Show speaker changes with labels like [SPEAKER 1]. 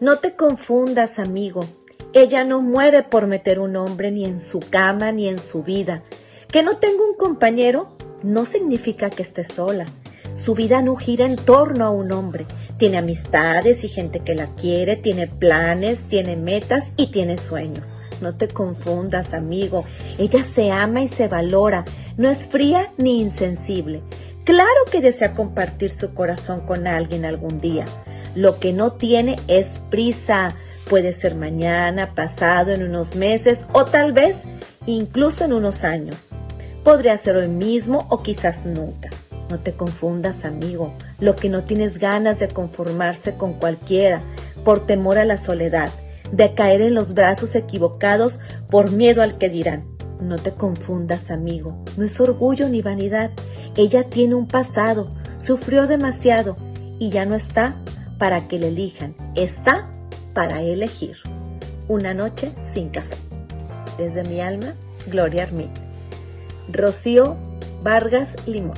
[SPEAKER 1] No te confundas, amigo. Ella no muere por meter un hombre ni en su cama ni en su vida. Que no tenga un compañero no significa que esté sola. Su vida no gira en torno a un hombre. Tiene amistades y gente que la quiere, tiene planes, tiene metas y tiene sueños. No te confundas, amigo. Ella se ama y se valora. No es fría ni insensible. Claro que desea compartir su corazón con alguien algún día. Lo que no tiene es prisa. Puede ser mañana, pasado, en unos meses o tal vez incluso en unos años. Podría ser hoy mismo o quizás nunca. No te confundas, amigo. Lo que no tienes ganas de conformarse con cualquiera por temor a la soledad, de caer en los brazos equivocados por miedo al que dirán. No te confundas, amigo. No es orgullo ni vanidad. Ella tiene un pasado, sufrió demasiado y ya no está para que le elijan. Está para elegir. Una noche sin café. Desde mi alma, Gloria Armin. Rocío Vargas Limón.